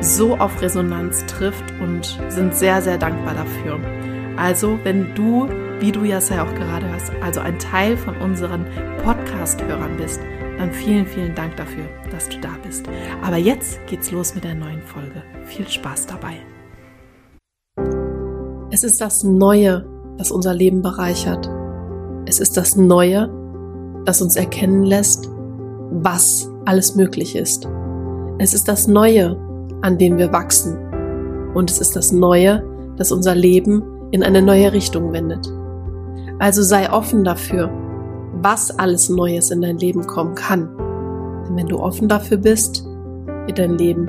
so auf Resonanz trifft und sind sehr, sehr dankbar dafür. Also, wenn du, wie du ja auch gerade hörst, also ein Teil von unseren Podcast-Hörern bist, dann vielen, vielen Dank dafür, dass du da bist. Aber jetzt geht's los mit der neuen Folge. Viel Spaß dabei. Es ist das Neue, das unser Leben bereichert. Es ist das Neue, das uns erkennen lässt, was alles möglich ist. Es ist das Neue, an dem wir wachsen. Und es ist das Neue, das unser Leben in eine neue Richtung wendet. Also sei offen dafür, was alles Neues in dein Leben kommen kann. Denn wenn du offen dafür bist, wird dein Leben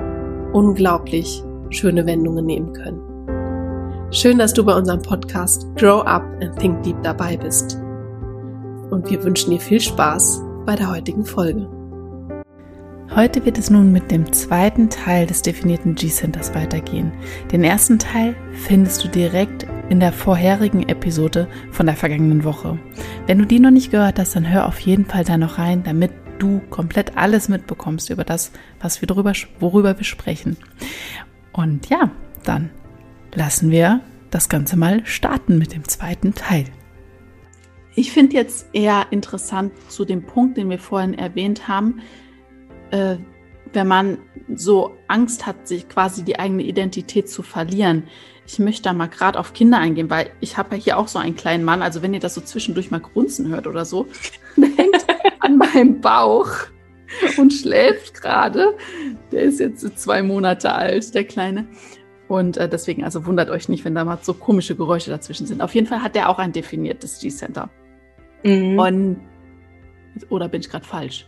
unglaublich schöne Wendungen nehmen können. Schön, dass du bei unserem Podcast Grow Up and Think Deep dabei bist. Und wir wünschen dir viel Spaß bei der heutigen Folge. Heute wird es nun mit dem zweiten Teil des definierten G-Centers weitergehen. Den ersten Teil findest du direkt in der vorherigen Episode von der vergangenen Woche. Wenn du die noch nicht gehört hast, dann hör auf jeden Fall da noch rein, damit du komplett alles mitbekommst über das, was wir drüber, worüber wir sprechen. Und ja, dann lassen wir das Ganze mal starten mit dem zweiten Teil. Ich finde jetzt eher interessant zu dem Punkt, den wir vorhin erwähnt haben, äh, wenn man so Angst hat, sich quasi die eigene Identität zu verlieren. Ich möchte da mal gerade auf Kinder eingehen, weil ich habe ja hier auch so einen kleinen Mann. Also wenn ihr das so zwischendurch mal grunzen hört oder so, der hängt an meinem Bauch und schläft gerade. Der ist jetzt zwei Monate alt, der Kleine. Und äh, deswegen, also wundert euch nicht, wenn da mal so komische Geräusche dazwischen sind. Auf jeden Fall hat der auch ein definiertes G-Center. Mhm. Und oder bin ich gerade falsch?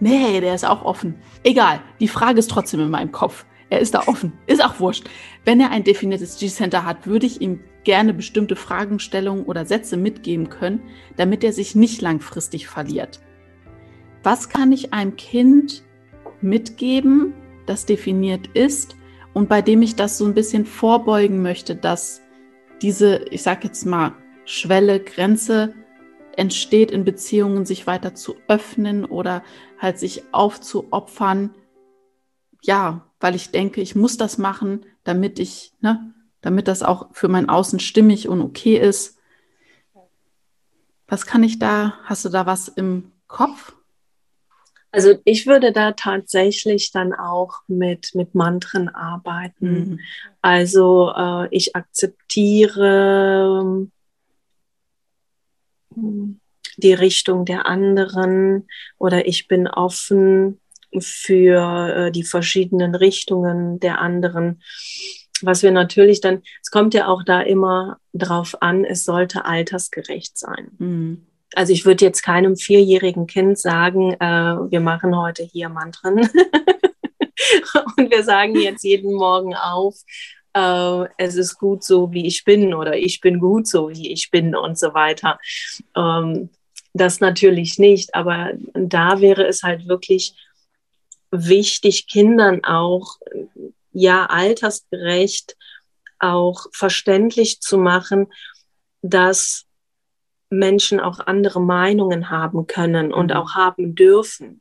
Nee, der ist auch offen. Egal, die Frage ist trotzdem in meinem Kopf. Er ist da offen. Ist auch wurscht. Wenn er ein definiertes G-Center hat, würde ich ihm gerne bestimmte Fragestellungen oder Sätze mitgeben können, damit er sich nicht langfristig verliert. Was kann ich einem Kind mitgeben, das definiert ist und bei dem ich das so ein bisschen vorbeugen möchte, dass diese, ich sag jetzt mal, Schwelle, Grenze entsteht in Beziehungen, sich weiter zu öffnen oder halt sich aufzuopfern. Ja, weil ich denke, ich muss das machen, damit ich, ne, damit das auch für mein Außen stimmig und okay ist. Was kann ich da? Hast du da was im Kopf? Also ich würde da tatsächlich dann auch mit, mit Mantren arbeiten. Mhm. Also äh, ich akzeptiere die Richtung der anderen oder ich bin offen für äh, die verschiedenen Richtungen der anderen. Was wir natürlich dann, es kommt ja auch da immer drauf an, es sollte altersgerecht sein. Mhm. Also ich würde jetzt keinem vierjährigen Kind sagen, äh, wir machen heute hier Mantren und wir sagen jetzt jeden Morgen auf, äh, es ist gut so, wie ich bin oder ich bin gut so, wie ich bin und so weiter. Ähm, das natürlich nicht, aber da wäre es halt wirklich wichtig, Kindern auch, ja, altersgerecht auch verständlich zu machen, dass Menschen auch andere Meinungen haben können und mhm. auch haben dürfen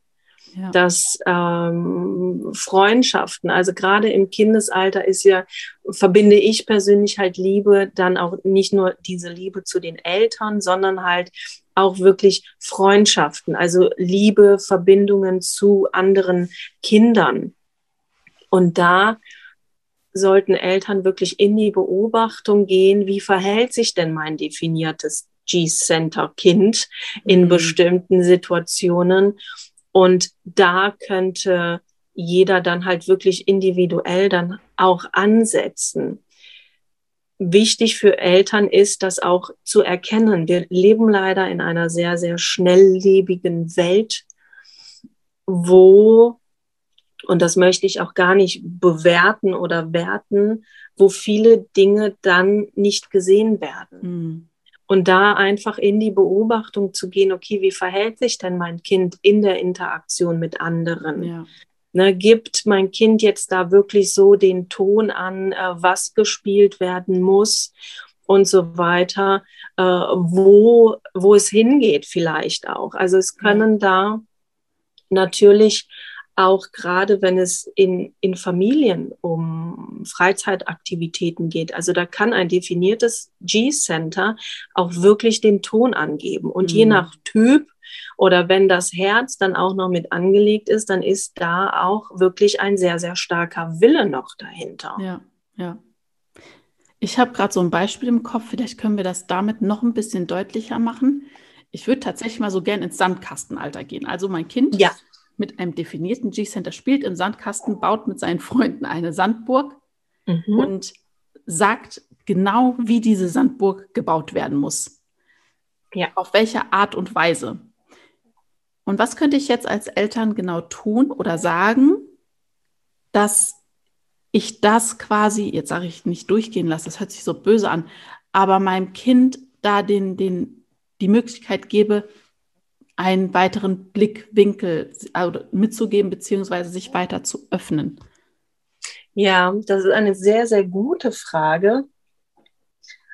ja. dass ähm, Freundschaften, also gerade im Kindesalter ist ja, verbinde ich persönlich halt Liebe dann auch nicht nur diese Liebe zu den Eltern, sondern halt auch wirklich Freundschaften, also Liebe, Verbindungen zu anderen Kindern. Und da sollten Eltern wirklich in die Beobachtung gehen, wie verhält sich denn mein definiertes G-Center-Kind in mhm. bestimmten Situationen. Und da könnte jeder dann halt wirklich individuell dann auch ansetzen. Wichtig für Eltern ist, das auch zu erkennen. Wir leben leider in einer sehr, sehr schnelllebigen Welt, wo und das möchte ich auch gar nicht bewerten oder werten, wo viele Dinge dann nicht gesehen werden. Mhm. Und da einfach in die Beobachtung zu gehen, okay, wie verhält sich denn mein Kind in der Interaktion mit anderen? Ja. Ne, gibt mein Kind jetzt da wirklich so den Ton an, äh, was gespielt werden muss und so weiter, äh, wo, wo es hingeht vielleicht auch. Also es können da natürlich auch gerade wenn es in, in Familien um Freizeitaktivitäten geht. Also da kann ein definiertes G-Center auch wirklich den Ton angeben. Und mhm. je nach Typ oder wenn das Herz dann auch noch mit angelegt ist, dann ist da auch wirklich ein sehr, sehr starker Wille noch dahinter. Ja, ja. Ich habe gerade so ein Beispiel im Kopf, vielleicht können wir das damit noch ein bisschen deutlicher machen. Ich würde tatsächlich mal so gern ins Sandkastenalter gehen. Also mein Kind ja mit einem definierten G-Center spielt im Sandkasten, baut mit seinen Freunden eine Sandburg mhm. und sagt genau, wie diese Sandburg gebaut werden muss. Ja. Auf welche Art und Weise. Und was könnte ich jetzt als Eltern genau tun oder sagen, dass ich das quasi, jetzt sage ich nicht durchgehen lasse, das hört sich so böse an, aber meinem Kind da den, den, die Möglichkeit gebe, einen weiteren Blickwinkel also mitzugeben, beziehungsweise sich weiter zu öffnen? Ja, das ist eine sehr, sehr gute Frage.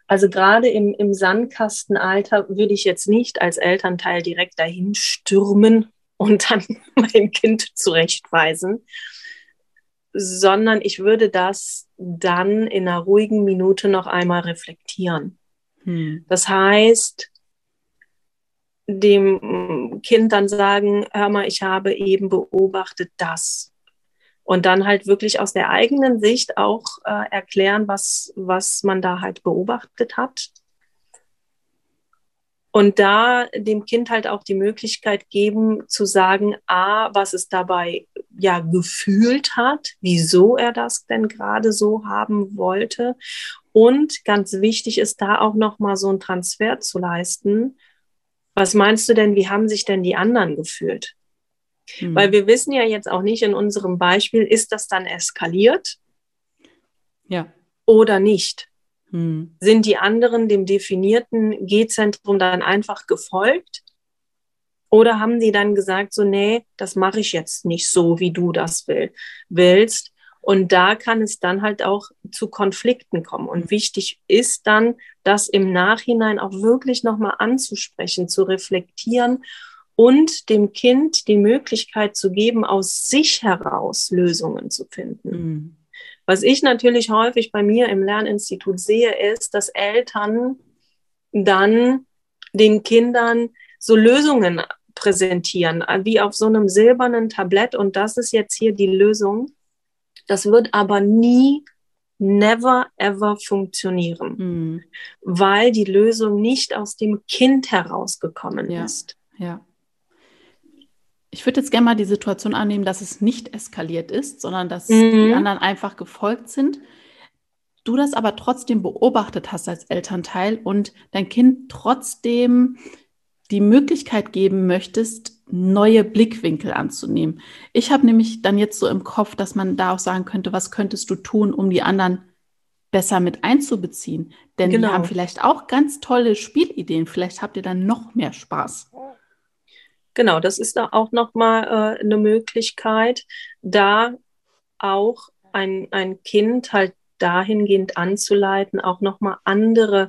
Also gerade im, im Sandkastenalter würde ich jetzt nicht als Elternteil direkt dahin stürmen und dann mein Kind zurechtweisen, sondern ich würde das dann in einer ruhigen Minute noch einmal reflektieren. Hm. Das heißt, dem Kind dann sagen, hör mal, ich habe eben beobachtet das. Und dann halt wirklich aus der eigenen Sicht auch äh, erklären, was, was man da halt beobachtet hat. Und da dem Kind halt auch die Möglichkeit geben zu sagen, a, was es dabei ja gefühlt hat, wieso er das denn gerade so haben wollte. Und ganz wichtig ist da auch nochmal so ein Transfer zu leisten was meinst du denn, wie haben sich denn die anderen gefühlt? Hm. Weil wir wissen ja jetzt auch nicht in unserem Beispiel, ist das dann eskaliert? Ja. Oder nicht? Hm. Sind die anderen dem definierten G-Zentrum dann einfach gefolgt? Oder haben die dann gesagt, so, nee, das mache ich jetzt nicht so, wie du das will, willst? Und da kann es dann halt auch zu Konflikten kommen. Und wichtig ist dann, das im Nachhinein auch wirklich nochmal anzusprechen, zu reflektieren und dem Kind die Möglichkeit zu geben, aus sich heraus Lösungen zu finden. Mhm. Was ich natürlich häufig bei mir im Lerninstitut sehe, ist, dass Eltern dann den Kindern so Lösungen präsentieren, wie auf so einem silbernen Tablett. Und das ist jetzt hier die Lösung. Das wird aber nie, never, ever funktionieren, mhm. weil die Lösung nicht aus dem Kind herausgekommen ja. ist. Ja. Ich würde jetzt gerne mal die Situation annehmen, dass es nicht eskaliert ist, sondern dass mhm. die anderen einfach gefolgt sind. Du das aber trotzdem beobachtet hast als Elternteil und dein Kind trotzdem die Möglichkeit geben möchtest, neue Blickwinkel anzunehmen. Ich habe nämlich dann jetzt so im Kopf, dass man da auch sagen könnte, was könntest du tun, um die anderen besser mit einzubeziehen? Denn genau. die haben vielleicht auch ganz tolle Spielideen. Vielleicht habt ihr dann noch mehr Spaß. Genau, das ist da auch nochmal äh, eine Möglichkeit, da auch ein, ein Kind halt dahingehend anzuleiten, auch nochmal andere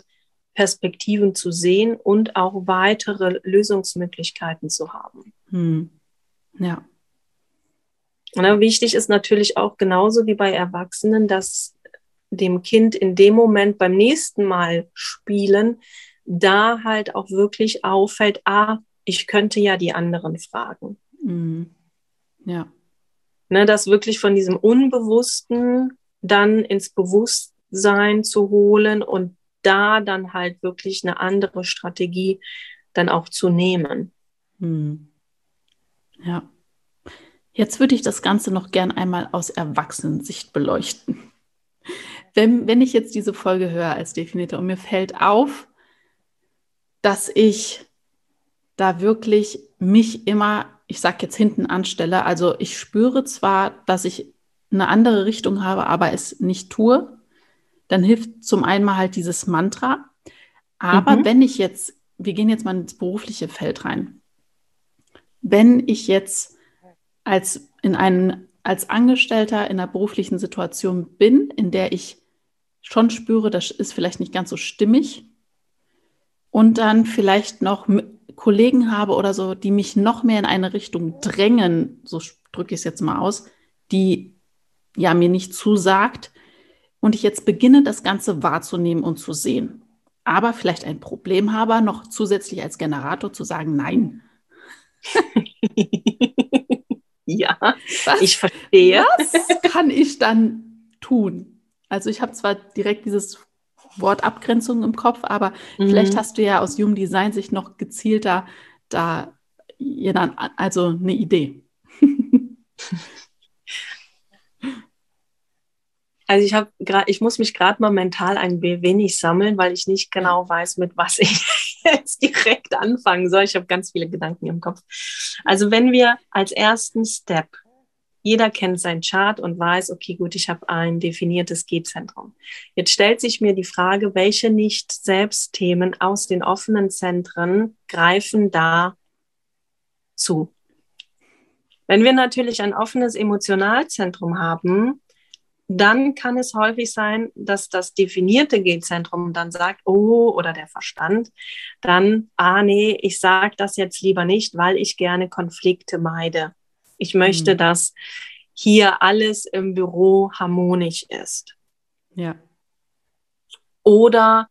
Perspektiven zu sehen und auch weitere Lösungsmöglichkeiten zu haben. Hm. Ja. Und wichtig ist natürlich auch genauso wie bei Erwachsenen, dass dem Kind in dem Moment beim nächsten Mal spielen, da halt auch wirklich auffällt, ah, ich könnte ja die anderen fragen. Mhm. Ja. Ne, dass wirklich von diesem Unbewussten dann ins Bewusstsein zu holen und da dann halt wirklich eine andere Strategie dann auch zu nehmen. Hm. Ja. Jetzt würde ich das Ganze noch gern einmal aus Erwachsenensicht beleuchten. Wenn, wenn ich jetzt diese Folge höre als Definierter und mir fällt auf, dass ich da wirklich mich immer, ich sage jetzt hinten anstelle, also ich spüre zwar, dass ich eine andere Richtung habe, aber es nicht tue, dann hilft zum einen mal halt dieses Mantra. Aber mhm. wenn ich jetzt, wir gehen jetzt mal ins berufliche Feld rein, wenn ich jetzt als in einen, als Angestellter in einer beruflichen Situation bin, in der ich schon spüre, das ist vielleicht nicht ganz so stimmig und dann vielleicht noch Kollegen habe oder so, die mich noch mehr in eine Richtung drängen, so drücke ich es jetzt mal aus, die ja mir nicht zusagt und ich jetzt beginne, das Ganze wahrzunehmen und zu sehen. Aber vielleicht ein Problem habe, noch zusätzlich als Generator zu sagen, nein. ja, was, ich verstehe. Was kann ich dann tun? Also ich habe zwar direkt dieses Wort Abgrenzung im Kopf, aber mhm. vielleicht hast du ja aus Human Design sich noch gezielter da ja dann also eine Idee. Also ich habe gerade, ich muss mich gerade mal mental ein wenig sammeln, weil ich nicht genau weiß, mit was ich jetzt direkt anfangen soll. Ich habe ganz viele Gedanken im Kopf. Also wenn wir als ersten Step, jeder kennt sein Chart und weiß, okay, gut, ich habe ein definiertes G-Zentrum. Jetzt stellt sich mir die Frage, welche Nicht-Selbst-Themen aus den offenen Zentren greifen da zu? Wenn wir natürlich ein offenes Emotionalzentrum haben, dann kann es häufig sein, dass das definierte G-Zentrum dann sagt, oh, oder der Verstand, dann, ah nee, ich sage das jetzt lieber nicht, weil ich gerne Konflikte meide. Ich möchte, mhm. dass hier alles im Büro harmonisch ist. Ja. Oder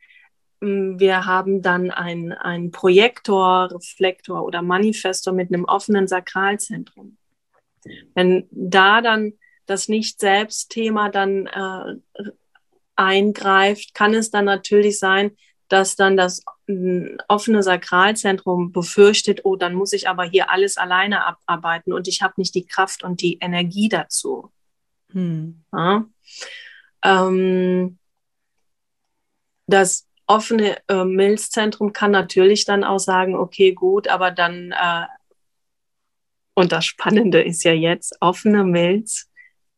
hm, wir haben dann einen, einen Projektor, Reflektor oder Manifestor mit einem offenen Sakralzentrum. Wenn da dann das Nicht-Selbst-Thema dann äh, eingreift, kann es dann natürlich sein, dass dann das äh, offene Sakralzentrum befürchtet, oh, dann muss ich aber hier alles alleine abarbeiten und ich habe nicht die Kraft und die Energie dazu. Hm. Ja? Ähm, das offene äh, Milzzentrum kann natürlich dann auch sagen, okay, gut, aber dann, äh, und das Spannende ist ja jetzt, offene Milz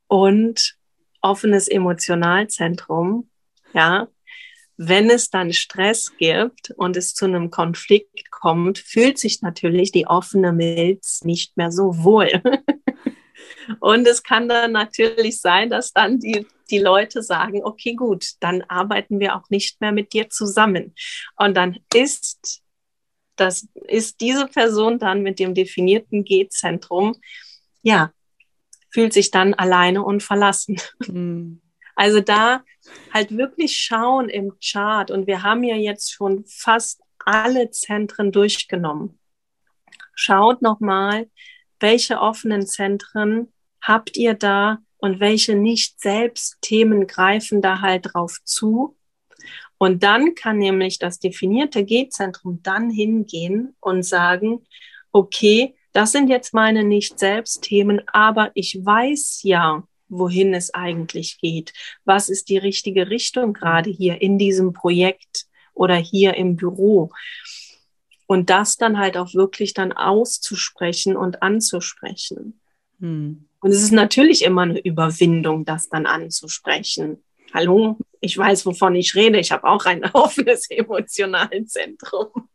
und offenes Emotionalzentrum, ja, wenn es dann Stress gibt und es zu einem Konflikt kommt, fühlt sich natürlich die offene Milz nicht mehr so wohl. und es kann dann natürlich sein, dass dann die, die Leute sagen, okay, gut, dann arbeiten wir auch nicht mehr mit dir zusammen. Und dann ist das, ist diese Person dann mit dem definierten G-Zentrum, ja, fühlt sich dann alleine und verlassen. Mhm. Also da halt wirklich schauen im Chart und wir haben ja jetzt schon fast alle Zentren durchgenommen. Schaut nochmal, welche offenen Zentren habt ihr da und welche nicht selbst Themen greifen da halt drauf zu. Und dann kann nämlich das definierte G-Zentrum dann hingehen und sagen, okay, das sind jetzt meine Nicht-Selbst-Themen, aber ich weiß ja, wohin es eigentlich geht. Was ist die richtige Richtung gerade hier in diesem Projekt oder hier im Büro? Und das dann halt auch wirklich dann auszusprechen und anzusprechen. Hm. Und es ist natürlich immer eine Überwindung, das dann anzusprechen. Hallo, ich weiß, wovon ich rede. Ich habe auch ein offenes Emotionalzentrum.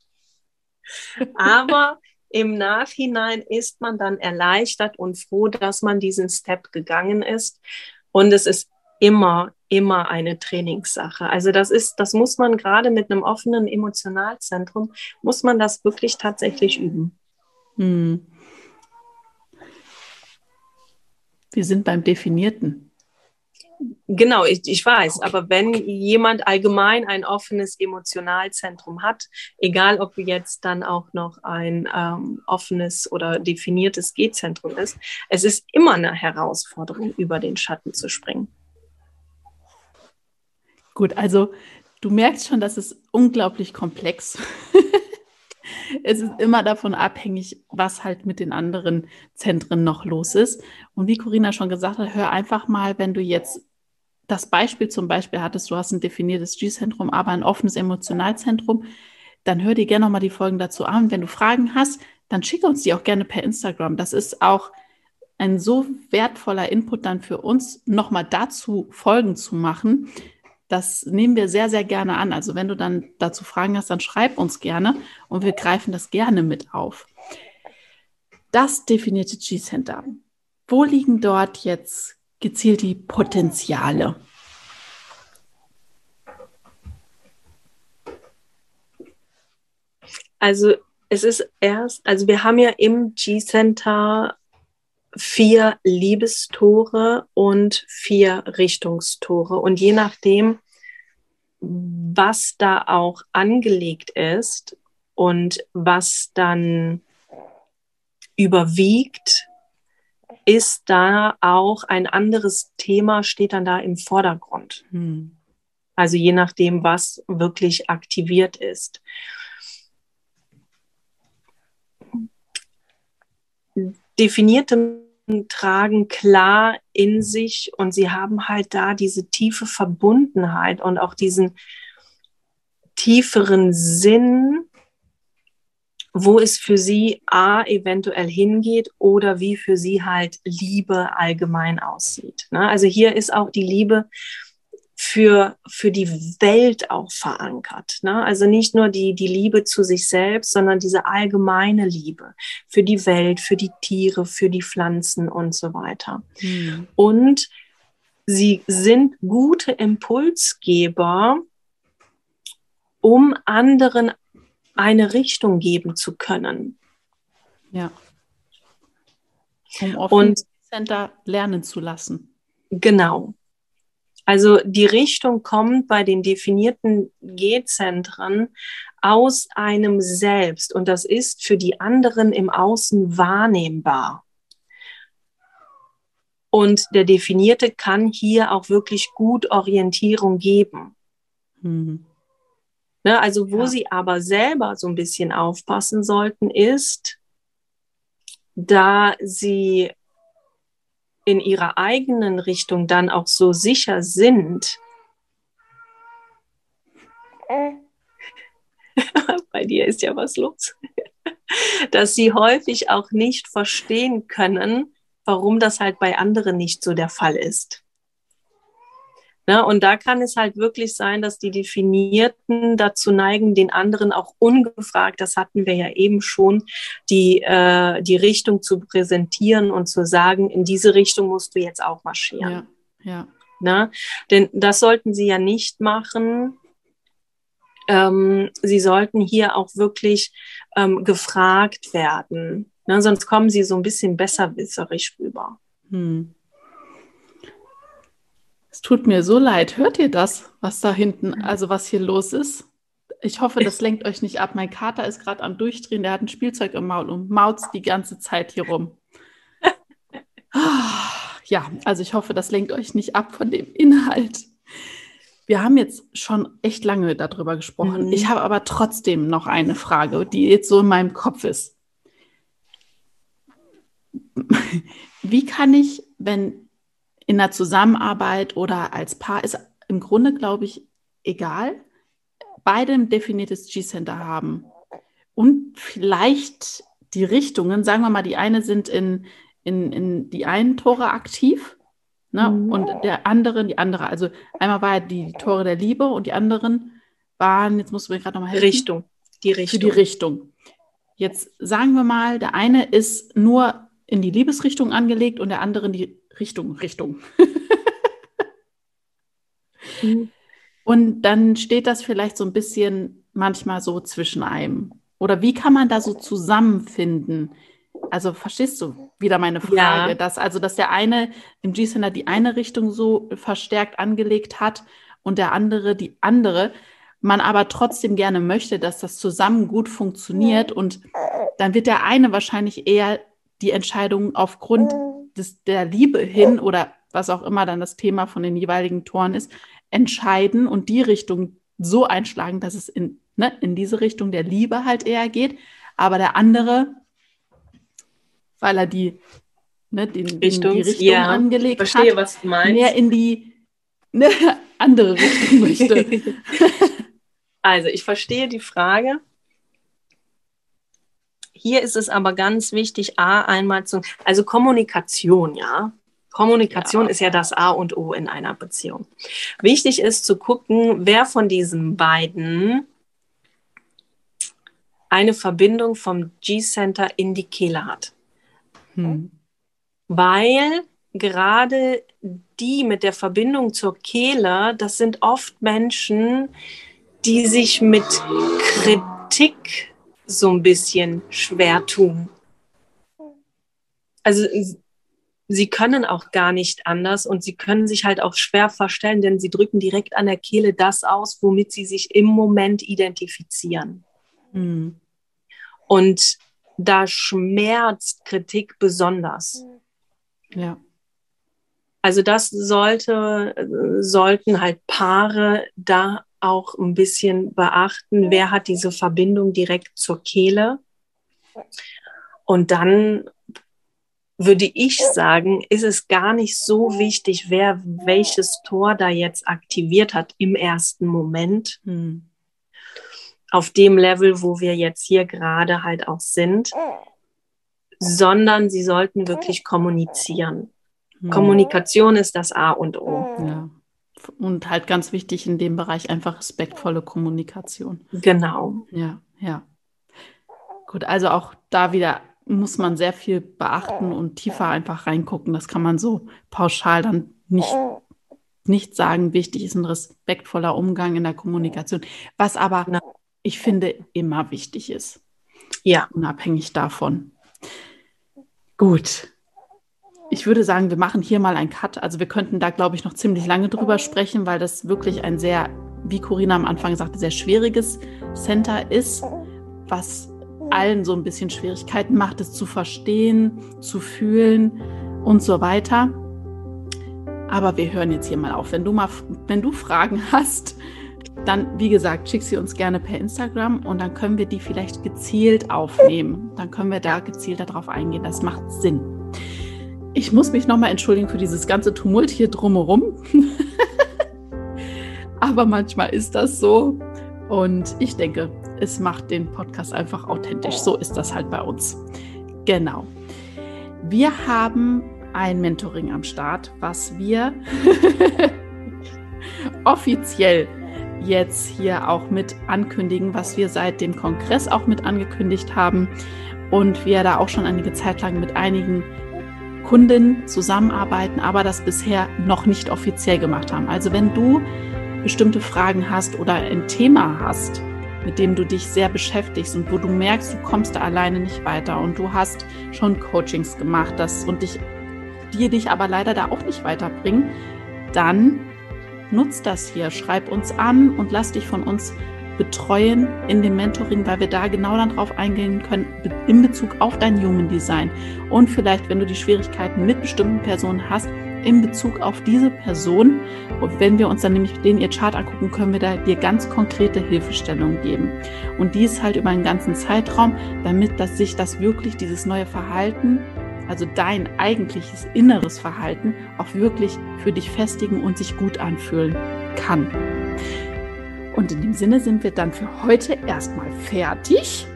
Aber im Nachhinein ist man dann erleichtert und froh, dass man diesen Step gegangen ist. Und es ist immer, immer eine Trainingssache. Also das ist, das muss man gerade mit einem offenen Emotionalzentrum, muss man das wirklich tatsächlich üben. Hm. Wir sind beim Definierten. Genau, ich, ich weiß, aber wenn jemand allgemein ein offenes Emotionalzentrum hat, egal ob jetzt dann auch noch ein ähm, offenes oder definiertes G-Zentrum ist, es ist immer eine Herausforderung, über den Schatten zu springen. Gut, also du merkst schon, das ist unglaublich komplex. es ist immer davon abhängig, was halt mit den anderen Zentren noch los ist. Und wie Corinna schon gesagt hat, hör einfach mal, wenn du jetzt das Beispiel zum Beispiel hattest, du hast ein definiertes G-Zentrum, aber ein offenes Emotionalzentrum, dann hör dir gerne nochmal die Folgen dazu an. Wenn du Fragen hast, dann schicke uns die auch gerne per Instagram. Das ist auch ein so wertvoller Input dann für uns, nochmal dazu Folgen zu machen. Das nehmen wir sehr, sehr gerne an. Also wenn du dann dazu Fragen hast, dann schreib uns gerne und wir greifen das gerne mit auf. Das definierte G-Center. Wo liegen dort jetzt gezielt die Potenziale? Also es ist erst, also wir haben ja im G-Center vier Liebestore und vier Richtungstore. Und je nachdem, was da auch angelegt ist und was dann überwiegt, ist da auch ein anderes Thema, steht dann da im Vordergrund. Hm. Also je nachdem, was wirklich aktiviert ist. Definierte tragen klar in sich und sie haben halt da diese tiefe Verbundenheit und auch diesen tieferen Sinn wo es für sie A eventuell hingeht oder wie für sie halt Liebe allgemein aussieht. Ne? Also hier ist auch die Liebe für, für die Welt auch verankert. Ne? Also nicht nur die, die Liebe zu sich selbst, sondern diese allgemeine Liebe für die Welt, für die Tiere, für die Pflanzen und so weiter. Hm. Und sie sind gute Impulsgeber, um anderen eine Richtung geben zu können. Ja. Um offen Center lernen zu lassen. Genau. Also die Richtung kommt bei den definierten G-Zentren aus einem selbst und das ist für die anderen im Außen wahrnehmbar. Und der Definierte kann hier auch wirklich gut Orientierung geben. Mhm. Ne, also wo ja. sie aber selber so ein bisschen aufpassen sollten, ist, da sie in ihrer eigenen Richtung dann auch so sicher sind, bei dir ist ja was los, dass sie häufig auch nicht verstehen können, warum das halt bei anderen nicht so der Fall ist. Ne? Und da kann es halt wirklich sein, dass die Definierten dazu neigen, den anderen auch ungefragt, das hatten wir ja eben schon, die, äh, die Richtung zu präsentieren und zu sagen, in diese Richtung musst du jetzt auch marschieren. Ja, ja. Ne? Denn das sollten sie ja nicht machen. Ähm, sie sollten hier auch wirklich ähm, gefragt werden. Ne? Sonst kommen sie so ein bisschen besserwisserisch rüber. Hm. Es tut mir so leid. Hört ihr das, was da hinten, also was hier los ist? Ich hoffe, das lenkt euch nicht ab. Mein Kater ist gerade am Durchdrehen. Der hat ein Spielzeug im Maul und mauzt die ganze Zeit hier rum. Ja, also ich hoffe, das lenkt euch nicht ab von dem Inhalt. Wir haben jetzt schon echt lange darüber gesprochen. Mhm. Ich habe aber trotzdem noch eine Frage, die jetzt so in meinem Kopf ist. Wie kann ich, wenn in der Zusammenarbeit oder als Paar ist im Grunde, glaube ich, egal. Beide ein definiertes G-Center haben. Und vielleicht die Richtungen, sagen wir mal, die eine sind in, in, in die einen Tore aktiv ne, mhm. und der andere die andere. Also einmal war ja die Tore der Liebe und die anderen waren, jetzt musst du mir gerade nochmal helfen. Richtung. Die Richtung. Für die Richtung. Jetzt sagen wir mal, der eine ist nur in die Liebesrichtung angelegt und der andere in die Richtung, Richtung. mhm. Und dann steht das vielleicht so ein bisschen manchmal so zwischen einem. Oder wie kann man da so zusammenfinden? Also verstehst du wieder meine Frage, ja. dass also dass der eine im G-Center die eine Richtung so verstärkt angelegt hat und der andere die andere, man aber trotzdem gerne möchte, dass das zusammen gut funktioniert und dann wird der eine wahrscheinlich eher die Entscheidung aufgrund des, der Liebe hin oder was auch immer dann das Thema von den jeweiligen Toren ist, entscheiden und die Richtung so einschlagen, dass es in, ne, in diese Richtung der Liebe halt eher geht. Aber der andere, weil er die, ne, den, Richtung, die Richtung ja, angelegt verstehe, hat, mehr in die ne, andere Richtung möchte. also ich verstehe die Frage. Hier ist es aber ganz wichtig, A, einmal zu, also Kommunikation, ja. Kommunikation ja. ist ja das A und O in einer Beziehung. Wichtig ist zu gucken, wer von diesen beiden eine Verbindung vom G-Center in die Kehle hat. Hm. Weil gerade die mit der Verbindung zur Kehle, das sind oft Menschen, die sich mit Kritik so ein bisschen schwer tun. Also sie können auch gar nicht anders und sie können sich halt auch schwer verstellen, denn sie drücken direkt an der Kehle das aus, womit sie sich im Moment identifizieren. Mhm. Und da schmerzt Kritik besonders. Ja. Also das sollte, sollten halt Paare da auch ein bisschen beachten, wer hat diese Verbindung direkt zur Kehle. Und dann würde ich sagen, ist es gar nicht so wichtig, wer welches Tor da jetzt aktiviert hat im ersten Moment. Hm. Auf dem Level, wo wir jetzt hier gerade halt auch sind, sondern sie sollten wirklich kommunizieren. Hm. Kommunikation ist das A und O. Ja. Und halt ganz wichtig in dem Bereich einfach respektvolle Kommunikation. Genau. Ja, ja. Gut, also auch da wieder muss man sehr viel beachten und tiefer einfach reingucken. Das kann man so pauschal dann nicht, nicht sagen. Wichtig ist ein respektvoller Umgang in der Kommunikation, was aber ich finde immer wichtig ist. Ja. Unabhängig davon. Gut. Ich würde sagen, wir machen hier mal einen Cut. Also wir könnten da, glaube ich, noch ziemlich lange drüber sprechen, weil das wirklich ein sehr, wie Corinna am Anfang sagte, sehr schwieriges Center ist, was allen so ein bisschen Schwierigkeiten macht, es zu verstehen, zu fühlen und so weiter. Aber wir hören jetzt hier mal auf. Wenn du mal, wenn du Fragen hast, dann, wie gesagt, schick sie uns gerne per Instagram und dann können wir die vielleicht gezielt aufnehmen. Dann können wir da gezielt darauf eingehen. Das macht Sinn. Ich muss mich nochmal entschuldigen für dieses ganze Tumult hier drumherum. Aber manchmal ist das so. Und ich denke, es macht den Podcast einfach authentisch. So ist das halt bei uns. Genau. Wir haben ein Mentoring am Start, was wir offiziell jetzt hier auch mit ankündigen, was wir seit dem Kongress auch mit angekündigt haben und wir da auch schon einige Zeit lang mit einigen Kunden zusammenarbeiten, aber das bisher noch nicht offiziell gemacht haben. Also wenn du bestimmte Fragen hast oder ein Thema hast, mit dem du dich sehr beschäftigst und wo du merkst, du kommst da alleine nicht weiter und du hast schon Coachings gemacht das und dich, die dich aber leider da auch nicht weiterbringen, dann nutz das hier, schreib uns an und lass dich von uns betreuen in dem Mentoring, weil wir da genau dann drauf eingehen können in Bezug auf dein Human Design und vielleicht, wenn du die Schwierigkeiten mit bestimmten Personen hast, in Bezug auf diese Person. Und wenn wir uns dann nämlich den ihr Chart angucken, können wir da dir ganz konkrete Hilfestellungen geben. Und dies halt über einen ganzen Zeitraum, damit dass sich das wirklich, dieses neue Verhalten, also dein eigentliches inneres Verhalten, auch wirklich für dich festigen und sich gut anfühlen kann. Und in dem Sinne sind wir dann für heute erstmal fertig.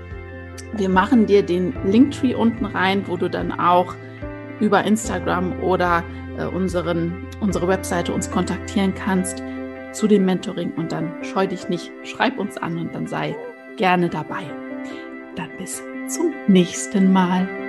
Wir machen dir den Linktree unten rein, wo du dann auch über Instagram oder äh, unseren, unsere Webseite uns kontaktieren kannst zu dem Mentoring und dann scheu dich nicht, schreib uns an und dann sei gerne dabei. Dann bis zum nächsten Mal.